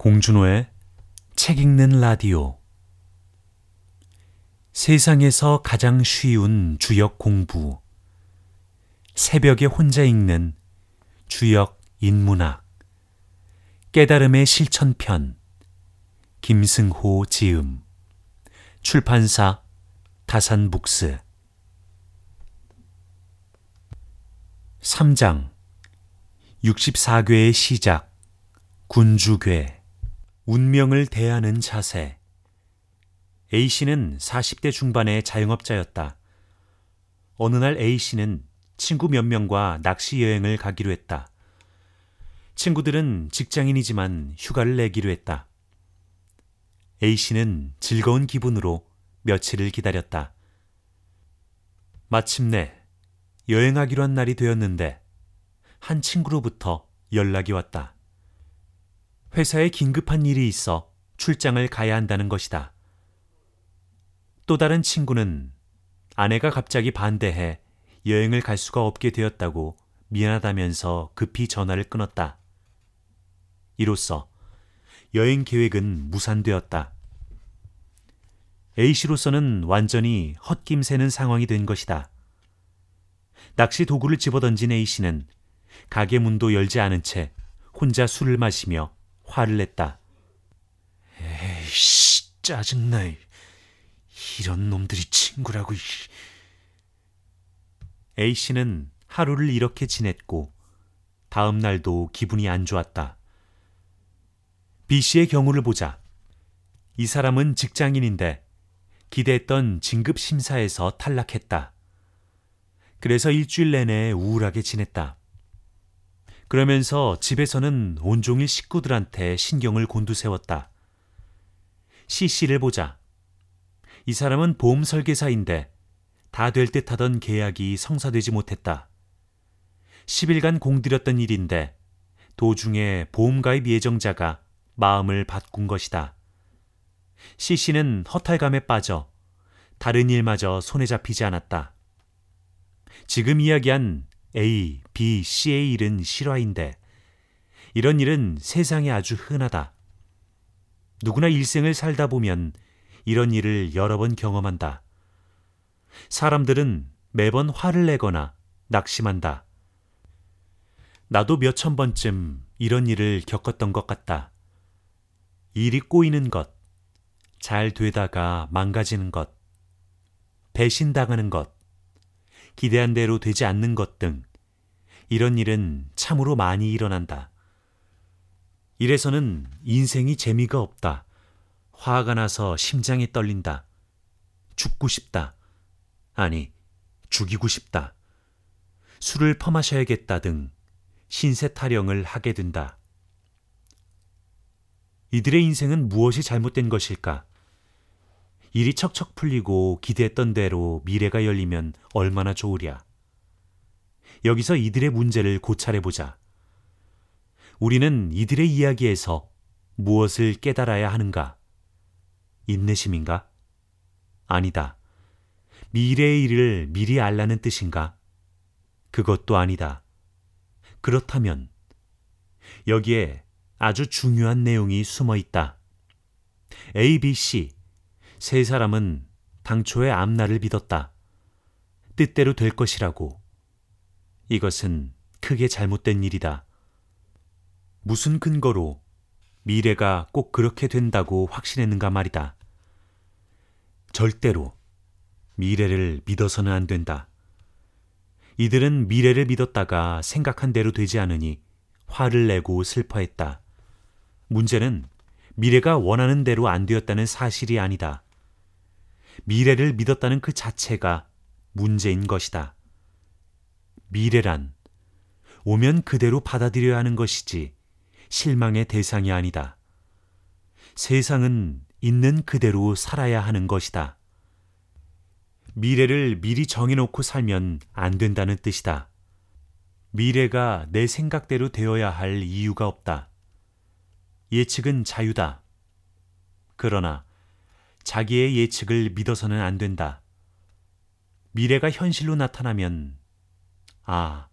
공준호의 책 읽는 라디오. 세상에서 가장 쉬운 주역 공부. 새벽에 혼자 읽는 주역 인문학. 깨달음의 실천편. 김승호 지음. 출판사 다산북스. 3장. 64괴의 시작. 군주괴 운명을 대하는 자세. A씨는 40대 중반의 자영업자였다. 어느 날 A씨는 친구 몇 명과 낚시 여행을 가기로 했다. 친구들은 직장인이지만 휴가를 내기로 했다. A씨는 즐거운 기분으로 며칠을 기다렸다. 마침내 여행하기로 한 날이 되었는데 한 친구로부터 연락이 왔다. 회사에 긴급한 일이 있어 출장을 가야 한다는 것이다. 또 다른 친구는 아내가 갑자기 반대해 여행을 갈 수가 없게 되었다고 미안하다면서 급히 전화를 끊었다. 이로써 여행 계획은 무산되었다. A씨로서는 완전히 헛김새는 상황이 된 것이다. 낚시 도구를 집어던진 A씨는 가게 문도 열지 않은 채 혼자 술을 마시며 화를 냈다. 에이씨, 짜증나. 이런 놈들이 친구라고. A씨는 하루를 이렇게 지냈고 다음 날도 기분이 안 좋았다. B씨의 경우를 보자. 이 사람은 직장인인데 기대했던 진급 심사에서 탈락했다. 그래서 일주일 내내 우울하게 지냈다. 그러면서 집에서는 온종일 식구들한테 신경을 곤두세웠다. C씨를 보자. 이 사람은 보험 설계사인데 다 될 듯 하던 계약이 성사되지 못했다. 10일간 공들였던 일인데 도중에 보험가입 예정자가 마음을 바꾼 것이다. C씨는 허탈감에 빠져 다른 일마저 손에 잡히지 않았다. 지금 이야기한 A, B, C의 일은 실화인데 이런 일은 세상에 아주 흔하다. 누구나 일생을 살다 보면 이런 일을 여러 번 경험한다. 사람들은 매번 화를 내거나 낙심한다. 나도 몇 천 번쯤 이런 일을 겪었던 것 같다. 일이 꼬이는 것, 잘 되다가 망가지는 것, 배신당하는 것, 기대한 대로 되지 않는 것 등 이런 일은 참으로 많이 일어난다. 이래서는 인생이 재미가 없다. 화가 나서 심장이 떨린다. 죽고 싶다. 아니, 죽이고 싶다. 술을 퍼마셔야겠다 등 신세 타령을 하게 된다. 이들의 인생은 무엇이 잘못된 것일까? 일이 척척 풀리고 기대했던 대로 미래가 열리면 얼마나 좋으랴. 여기서 이들의 문제를 고찰해 보자. 우리는 이들의 이야기에서 무엇을 깨달아야 하는가? 인내심인가? 아니다. 미래의 일을 미리 알라는 뜻인가? 그것도 아니다. 그렇다면 여기에 아주 중요한 내용이 숨어 있다. A, B, C 세 사람은 당초에 앞날을 믿었다. 뜻대로 될 것이라고. 이것은 크게 잘못된 일이다. 무슨 근거로 미래가 꼭 그렇게 된다고 확신했는가 말이다. 절대로 미래를 믿어서는 안 된다. 이들은 미래를 믿었다가 생각한 대로 되지 않으니 화를 내고 슬퍼했다. 문제는 미래가 원하는 대로 안 되었다는 사실이 아니다. 미래를 믿었다는 그 자체가 문제인 것이다. 미래란 오면 그대로 받아들여야 하는 것이지 실망의 대상이 아니다. 세상은 있는 그대로 살아야 하는 것이다. 미래를 미리 정해놓고 살면 안 된다는 뜻이다. 미래가 내 생각대로 되어야 할 이유가 없다. 예측은 자유다. 그러나 자기의 예측을 믿어서는 안 된다. 미래가 현실로 나타나면, 아,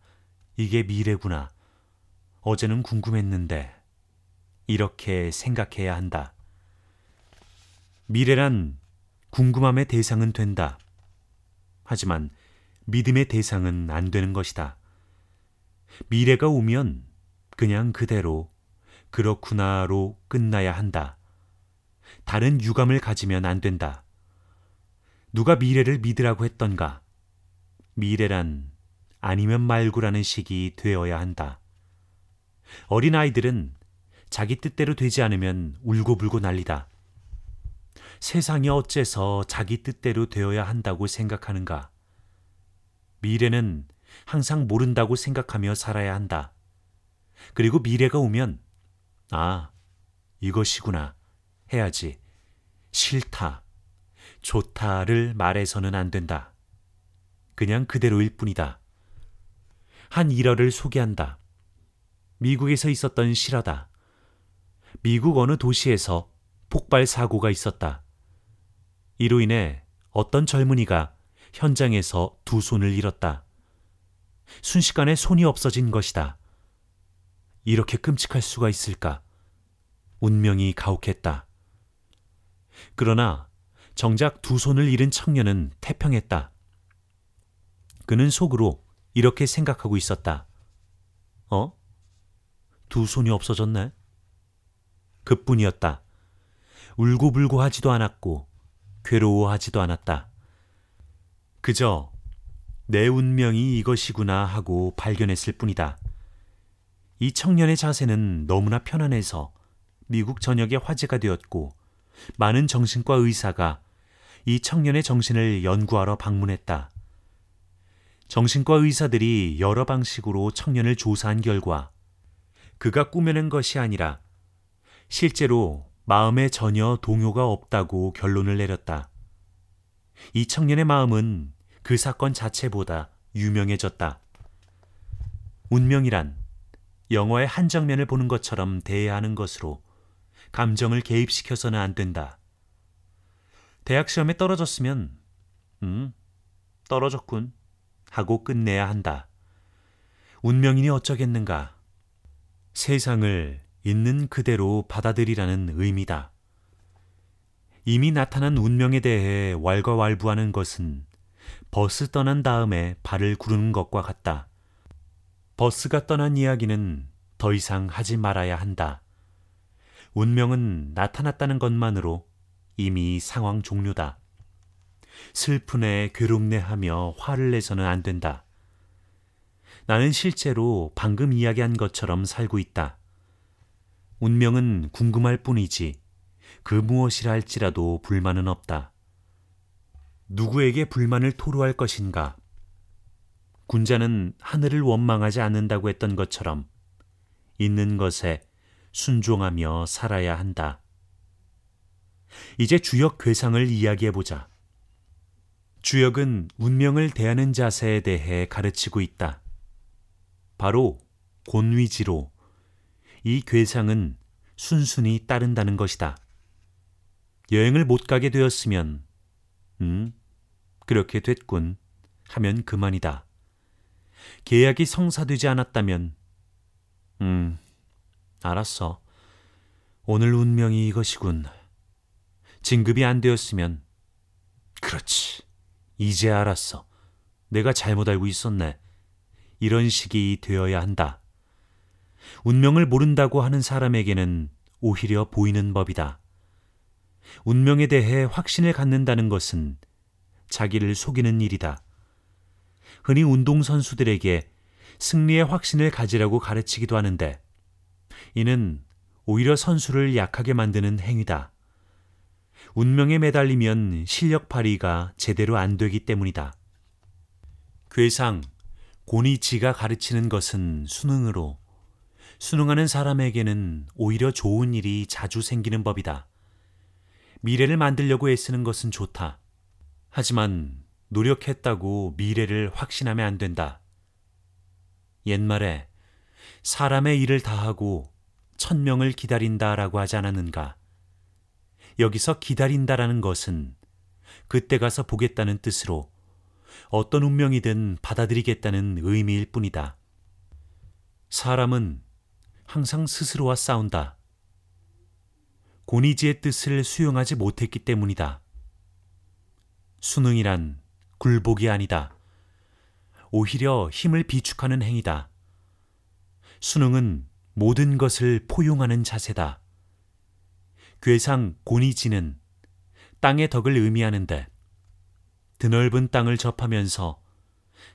이게 미래구나. 어제는 궁금했는데, 이렇게 생각해야 한다. 미래란 궁금함의 대상은 된다. 하지만 믿음의 대상은 안 되는 것이다. 미래가 오면 그냥 그대로 그렇구나로 끝나야 한다. 다른 유감을 가지면 안 된다. 누가 미래를 믿으라고 했던가? 미래란 아니면 말고라는 식이 되어야 한다. 어린아이들은 자기 뜻대로 되지 않으면 울고불고 난리다. 세상이 어째서 자기 뜻대로 되어야 한다고 생각하는가? 미래는 항상 모른다고 생각하며 살아야 한다. 그리고 미래가 오면, 아, 이것이구나. 해야지. 싫다, 좋다를 말해서는 안 된다. 그냥 그대로일 뿐이다. 한 일화를 소개한다. 미국에서 있었던 실화다. 미국 어느 도시에서 폭발 사고가 있었다. 이로 인해 어떤 젊은이가 현장에서 두 손을 잃었다. 순식간에 손이 없어진 것이다. 이렇게 끔찍할 수가 있을까? 운명이 가혹했다. 그러나 정작 두 손을 잃은 청년은 태평했다. 그는 속으로 이렇게 생각하고 있었다. 어? 두 손이 없어졌네? 그뿐이었다. 울고불고 하지도 않았고, 괴로워하지도 않았다. 그저 내 운명이 이것이구나 하고 발견했을 뿐이다. 이 청년의 자세는 너무나 편안해서 미국 전역에 화제가 되었고, 많은 정신과 의사가 이 청년의 정신을 연구하러 방문했다. 정신과 의사들이 여러 방식으로 청년을 조사한 결과 그가 꾸며낸 것이 아니라 실제로 마음에 전혀 동요가 없다고 결론을 내렸다. 이 청년의 마음은 그 사건 자체보다 유명해졌다. 운명이란 영화의 한 장면을 보는 것처럼 대해야 하는 것으로 감정을 개입시켜서는 안 된다. 대학 시험에 떨어졌으면, 음, 떨어졌군. 하고 끝내야 한다. 운명이니 어쩌겠는가. 세상을 있는 그대로 받아들이라는 의미다. 이미 나타난 운명에 대해 왈가왈부하는 것은 버스 떠난 다음에 발을 구르는 것과 같다. 버스가 떠난 이야기는 더 이상 하지 말아야 한다. 운명은 나타났다는 것만으로 이미 상황 종료다. 슬프네, 괴롭네 하며 화를 내서는 안 된다. 나는 실제로 방금 이야기한 것처럼 살고 있다. 운명은 궁금할 뿐이지 그 무엇이라 할지라도 불만은 없다. 누구에게 불만을 토로할 것인가? 군자는 하늘을 원망하지 않는다고 했던 것처럼 있는 것에 순종하며 살아야 한다. 이제 주역 괴상을 이야기해 보자. 주역은 운명을 대하는 자세에 대해 가르치고 있다. 바로 곤위지로 이 괴상은 순순히 따른다는 것이다. 여행을 못 가게 되었으면, 음, 그렇게 됐군. 하면 그만이다. 계약이 성사되지 않았다면, 음, 알았어. 오늘 운명이 이것이군. 진급이 안 되었으면, 그렇지. 이제 알았어. 내가 잘못 알고 있었네. 이런 식이 되어야 한다. 운명을 모른다고 하는 사람에게는 오히려 보이는 법이다. 운명에 대해 확신을 갖는다는 것은 자기를 속이는 일이다. 흔히 운동선수들에게 승리의 확신을 가지라고 가르치기도 하는데 이는 오히려 선수를 약하게 만드는 행위다. 운명에 매달리면 실력 발휘가 제대로 안 되기 때문이다. 괴상, 고니지가 가르치는 것은 수능으로 수능하는 사람에게는 오히려 좋은 일이 자주 생기는 법이다. 미래를 만들려고 애쓰는 것은 좋다. 하지만 노력했다고 미래를 확신하면 안 된다. 옛말에 사람의 일을 다하고 천명을 기다린다라고 하지 않았는가? 여기서 기다린다라는 것은 그때 가서 보겠다는 뜻으로 어떤 운명이든 받아들이겠다는 의미일 뿐이다. 사람은 항상 스스로와 싸운다. 고니지의 뜻을 수용하지 못했기 때문이다. 수능이란 굴복이 아니다. 오히려 힘을 비축하는 행위다. 수능은 모든 것을 포용하는 자세다. 괴상 고니지는 땅의 덕을 의미하는데 드넓은 땅을 접하면서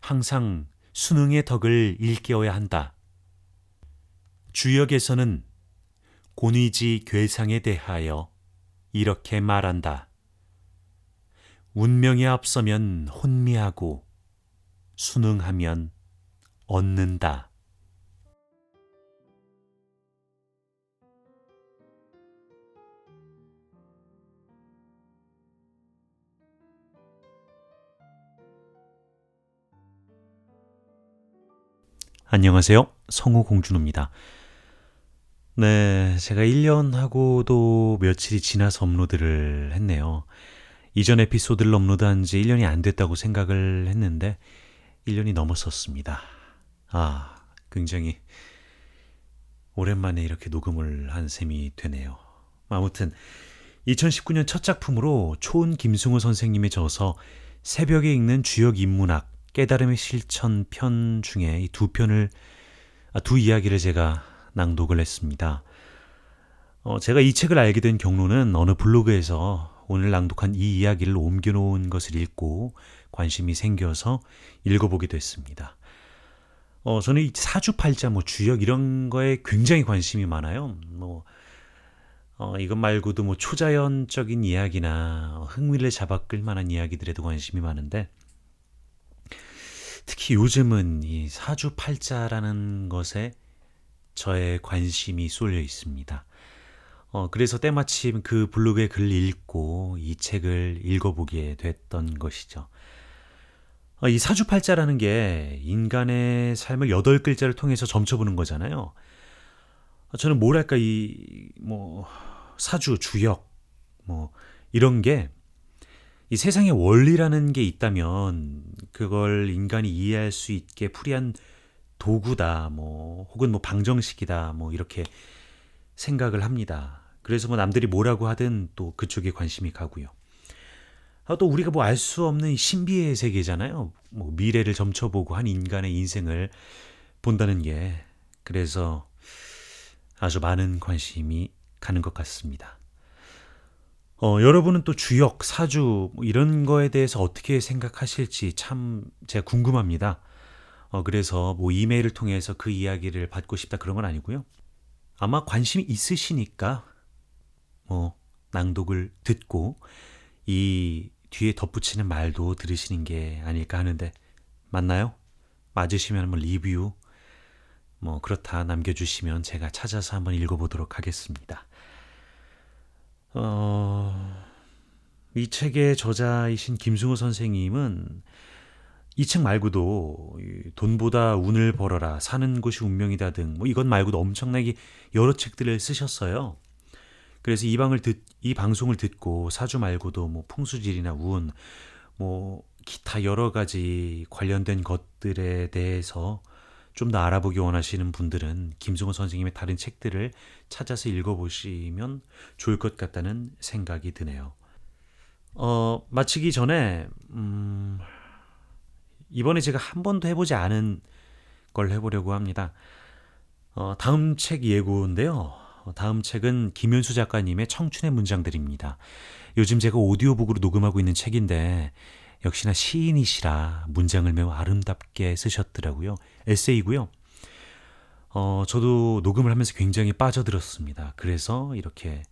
항상 수능의 덕을 일깨워야 한다. 주역에서는 고니지 괴상에 대하여 이렇게 말한다. 운명에 앞서면 혼미하고 순응하면 얻는다. 안녕하세요. 성우 공준호입니다. 네, 제가 1년 하고도 며칠이 지나서 업로드를 했네요. 이전 에피소드를 업로드한 지 1년이 안 됐다고 생각을 했는데 1년이 넘었었습니다. 아, 굉장히 오랜만에 이렇게 녹음을 한 셈이 되네요. 아무튼 2019년 첫 작품으로 초은 김승호 선생님의 저서 새벽에 읽는 주역 인문학 깨달음의 실천 편 중에 이 두 편을 아, 두 이야기를 제가 낭독을 했습니다. 어, 제가 이 책을 알게 된 경로는 어느 블로그에서 오늘 낭독한 이 이야기를 옮겨놓은 것을 읽고 관심이 생겨서 읽어보게 됐습니다. 어, 저는 이 사주팔자, 뭐 주역 이런 거에 굉장히 관심이 많아요. 뭐, 어, 이것 말고도 뭐 초자연적인 이야기나 흥미를 잡아끌 만한 이야기들에도 관심이 많은데, 특히 요즘은 이 사주팔자라는 것에 저의 관심이 쏠려 있습니다. 어, 그래서 때마침 그 블로그의 글을 읽고 이 책을 읽어보게 됐던 것이죠. 어, 이 사주팔자라는 게 인간의 삶을 여덟 글자를 통해서 점쳐보는 거잖아요. 어, 저는 뭐랄까, 이, 뭐, 사주, 주역, 뭐, 이런 게 이 세상에 원리라는 게 있다면 그걸 인간이 이해할 수 있게 풀이한 도구다, 뭐, 혹은 뭐 방정식이다, 뭐, 이렇게 생각을 합니다. 그래서 뭐 남들이 뭐라고 하든 또 그쪽에 관심이 가고요. 아, 또 우리가 뭐 알 수 없는 신비의 세계잖아요. 뭐 미래를 점쳐보고 한 인간의 인생을 본다는 게 그래서 아주 많은 관심이 가는 것 같습니다. 어, 여러분은 또 주역, 사주 뭐 이런 거에 대해서 어떻게 생각하실지 참 제가 궁금합니다. 어, 그래서 뭐 이메일을 통해서 그 이야기를 받고 싶다 그런 건 아니고요. 아마 관심이 있으시니까 뭐 낭독을 듣고 이 뒤에 덧붙이는 말도 들으시는 게 아닐까 하는데 맞나요? 맞으시면 뭐 리뷰 뭐 그렇다 남겨주시면 제가 찾아서 한번 읽어보도록 하겠습니다. 어, 이 책의 저자이신 김승호 선생님은 이 책 말고도 돈보다 운을 벌어라, 사는 곳이 운명이다 등 뭐 이것 말고도 엄청나게 여러 책들을 쓰셨어요. 그래서 이 방을 듣, 이 방송을 듣고 사주 말고도 뭐 풍수질이나 운, 뭐 기타 여러 가지 관련된 것들에 대해서 좀 더 알아보기 원하시는 분들은 김승호 선생님의 다른 책들을 찾아서 읽어보시면 좋을 것 같다는 생각이 드네요. 어, 마치기 전에, 음, 이번에 제가 한 번도 해보지 않은 걸 해보려고 합니다. 어, 다음 책 예고인데요. 다음 책은 김현수 작가님의 청춘의 문장들입니다. 요즘 제가 오디오북으로 녹음하고 있는 책인데 역시나 시인이시라 문장을 매우 아름답게 쓰셨더라고요. 에세이고요. 어, 저도 녹음을 하면서 굉장히 빠져들었습니다. 그래서 이렇게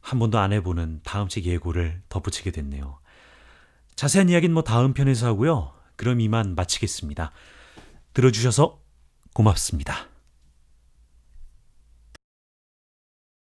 한 번도 안 해보는 다음 책 예고를 덧붙이게 됐네요. 자세한 이야기는 뭐 다음 편에서 하고요. 그럼 이만 마치겠습니다. 들어주셔서 고맙습니다.